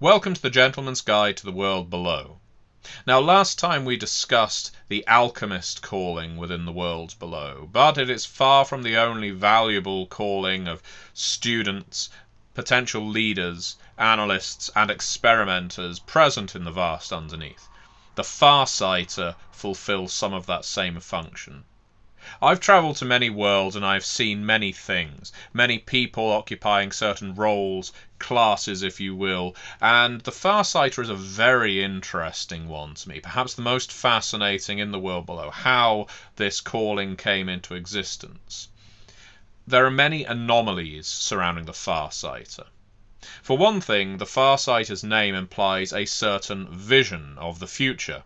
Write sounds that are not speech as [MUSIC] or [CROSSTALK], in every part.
Welcome to the Gentleman's Guide to the World Below. Now, last time we discussed the alchemist calling within the worlds below, but it is far from the only valuable calling of students, potential leaders, analysts, and experimenters present in the vast underneath. The Farsighter fulfills some of that same function. I've travelled to many worlds and I've seen many things, many people occupying certain roles, classes if you will, and the Farsighter is a very interesting one to me, perhaps the most fascinating in the world below, how this calling came into existence. There are many anomalies surrounding the Farsighter. For one thing, the Farsighter's name implies a certain vision of the future.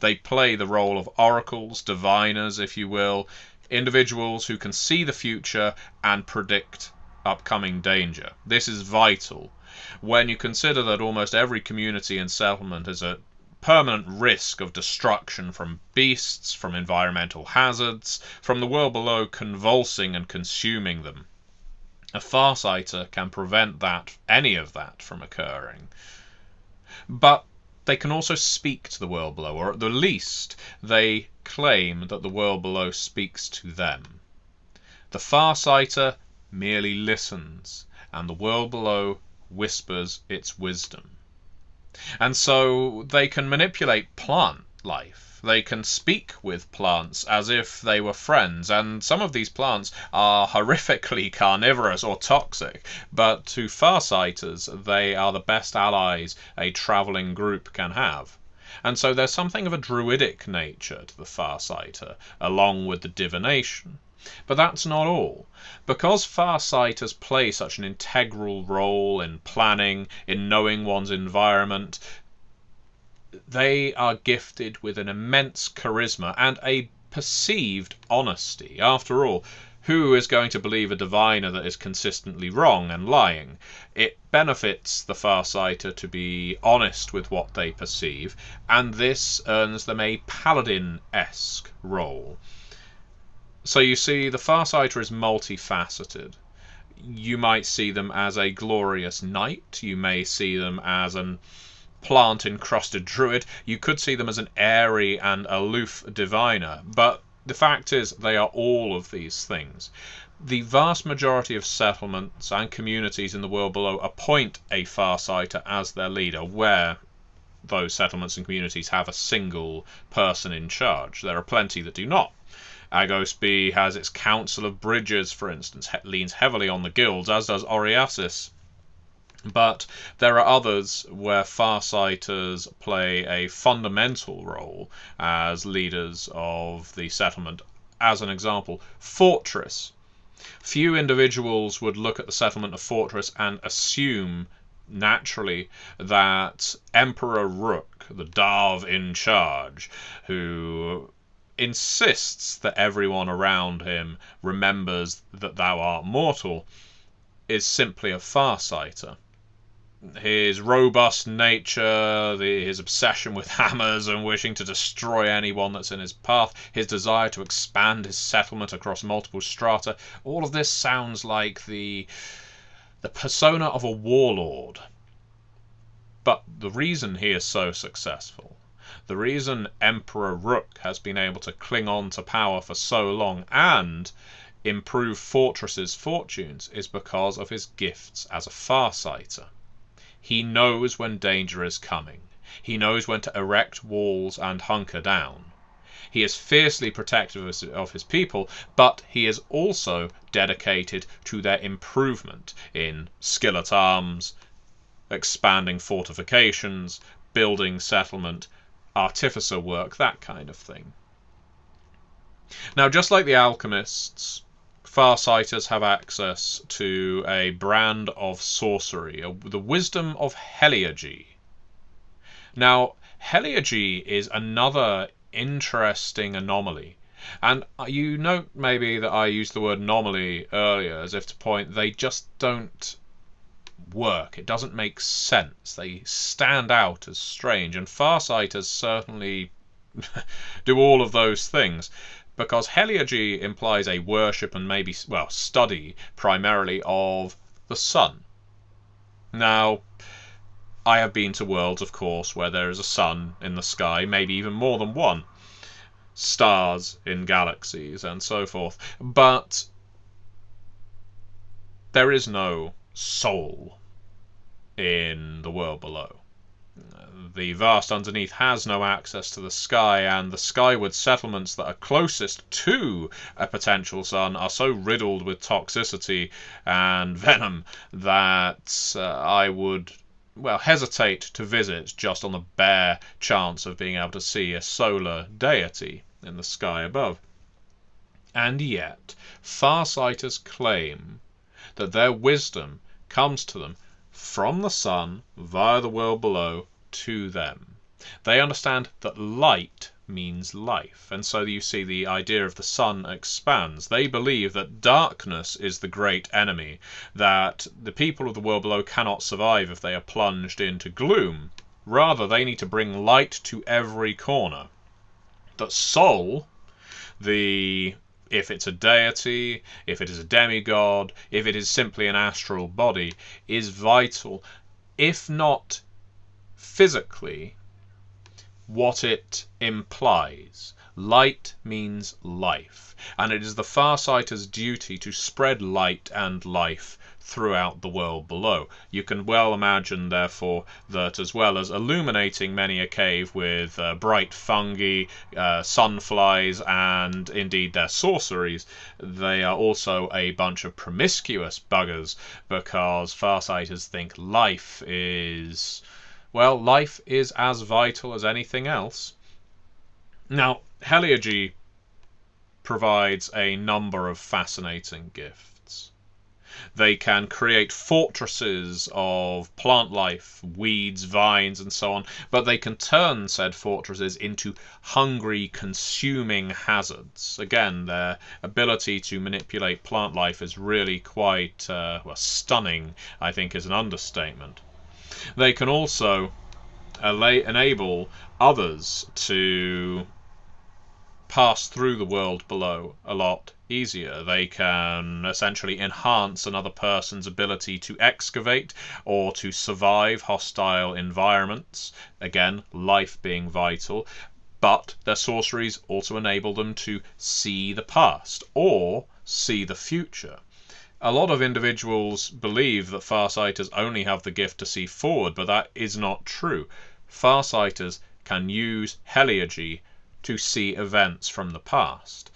They play the role of oracles, diviners, if you will, individuals who can see the future and predict upcoming danger. This is vital when you consider that almost every community and settlement is at permanent risk of destruction from beasts, from environmental hazards, from the world below convulsing and consuming them. A Farsighter can prevent that, any of that, from occurring. But they can also speak to the world below, or at the least they claim that the world below speaks to them. The Farsighter merely listens, and the world below whispers its wisdom. And so they can manipulate plant life they can speak with plants as if they were friends, and some of these plants are horrifically [LAUGHS] carnivorous or toxic, but to farsighters they are the best allies a travelling group can have. And so there's something of a druidic nature to the farsighter, along with the divination. But that's not all. Because farsighters play such an integral role in planning, in knowing one's environment, they are gifted with an immense charisma and a perceived honesty. After all, who is going to believe a diviner that is consistently wrong and lying? It benefits the Farsighter to be honest with what they perceive, and this earns them a paladin esque role. So you see, the Farsighter is multifaceted. You might see them as a glorious knight, you may see them as an plant encrusted druid, you could see them as an airy and aloof diviner, but the fact is they are all of these things. The vast majority of settlements and communities in the world below appoint a Farsighter as their leader, where those settlements and communities have a single person in charge. There are plenty that do not. Agos B has its Council of Bridges, for instance, leans heavily on the guilds, as does Oriasis. But there are others where Farsighters play a fundamental role as leaders of the settlement. As an example, Fortress. Few individuals would look at the settlement of Fortress and assume naturally that Emperor Rook, the Dav in charge, who insists that everyone around him remembers that thou art mortal, is simply a Farsighter his robust nature, the, his obsession with [LAUGHS] hammers and wishing to destroy anyone that's in his path, his desire to expand his settlement across multiple strata, all of this sounds like the the persona of a warlord. But the reason he is so successful, the reason Emperor Rook has been able to cling on to power for so long and improve Fortress's fortunes is because of his gifts as a farsighter. He knows when danger is coming. He knows when to erect walls and hunker down. He is fiercely protective of his people, but he is also dedicated to their improvement in skill at arms, expanding fortifications, building settlement, artificer work, that kind of thing. Now, just like the alchemists, Farsighters have access to a brand of sorcery, the wisdom of Heliarchy. Now, Heliarchy is another interesting anomaly. And uh, you note maybe that I used the word anomaly earlier as if to point they just don't work. It doesn't make sense. They stand out as strange, and Farsighters certainly [LAUGHS] do all of those things because Heliarchy implies a worship and maybe, well, study primarily of the sun. Now, I have been to worlds, of course, where there is a sun in the sky, maybe even more than one, stars in galaxies, and so forth. But there is no soul in the world below. The vast underneath has no access to the sky, and the skyward settlements that are closest to a potential sun are so riddled with toxicity and [LAUGHS] venom that uh, I would well, hesitate to visit just on the bare chance of being able to see a solar deity in the sky above. And yet, farsighters claim that their wisdom comes to them from the sun via the world below to them. They understand that light means life. And so you see the idea of the sun expands. They believe that darkness is the great enemy, that the people of the world below cannot survive if they are plunged into gloom. Rather, they need to bring light to every corner. That soul, the if it's a deity, if it is a demigod, if it is simply an astral body, is vital, if not physically, what it implies. Light means life, and it is the Farsighter's duty to spread light and life throughout the world below. You can well imagine, therefore, that as well as illuminating many a cave with uh, bright fungi, uh, sunflies, and indeed their sorceries, they are also a bunch of promiscuous buggers because Farsighters think life is well, life is as vital as anything else. Now, Heliarchy provides a number of fascinating gifts. They can create fortresses of plant life, weeds, vines, and so on, but they can turn said fortresses into hungry, consuming hazards. Again, their ability to manipulate plant life is really quite uh, well, stunning, I think is an understatement. They can also enable others to pass through the world below a lot easier. They can essentially enhance another person's ability to excavate or to survive hostile environments. Again, life being vital. But their sorceries also enable them to see the past or see the future a lot of individuals believe that farsighters only have the gift to see forward, but that is not true. Farsighters can use Heliarchy to see events from the past.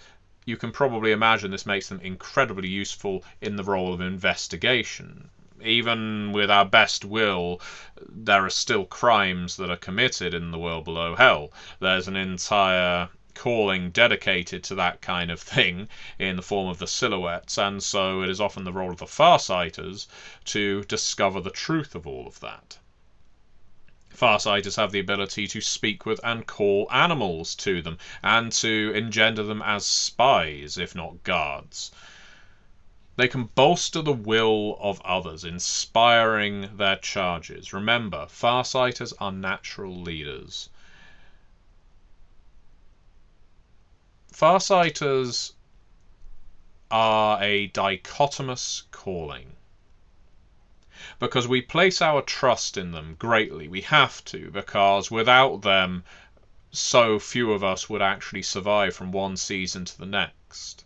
You can probably imagine this makes them incredibly useful in the role of investigation. Even with our best will, there are still crimes that are committed in the world below hell. There's an entire calling dedicated to that kind of thing in the form of the silhouettes, and so it is often the role of the Farsighters to discover the truth of all of that. Farsighters have the ability to speak with and call animals to them, and to engender them as spies, if not guards. They can bolster the will of others, inspiring their charges. Remember, Farsighters are natural leaders. Farsighters are a dichotomous calling because we place our trust in them greatly. We have to, because without them, so few of us would actually survive from one season to the next.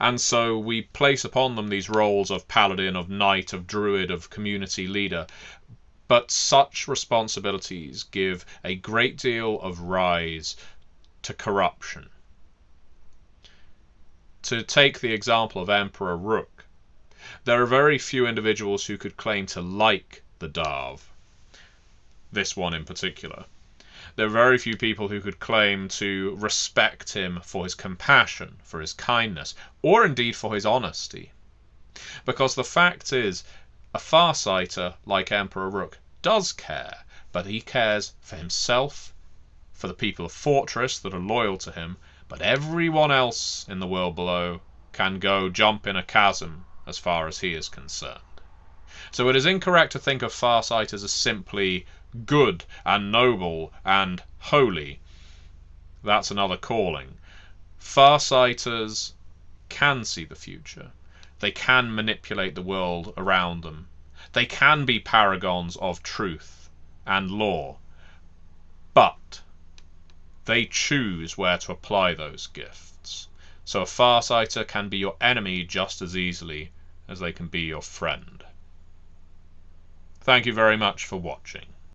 And so we place upon them these roles of paladin, of knight, of druid, of community leader. But such responsibilities give a great deal of rise to corruption to take the example of Emperor Rook, there are very few individuals who could claim to like the Dav. This one in particular. There are very few people who could claim to respect him for his compassion, for his kindness, or indeed for his honesty. Because the fact is, a Farsighter like Emperor Rook does care, but he cares for himself, for the people of Fortress that are loyal to him, but everyone else in the world below can go jump in a chasm as far as he is concerned. So it is incorrect to think of Farsighters as simply good and noble and holy. That's another calling. Farsighters can see the future. They can manipulate the world around them. They can be paragons of truth and law, but they choose where to apply those gifts. So a Farsighter can be your enemy just as easily as they can be your friend. Thank you very much for watching.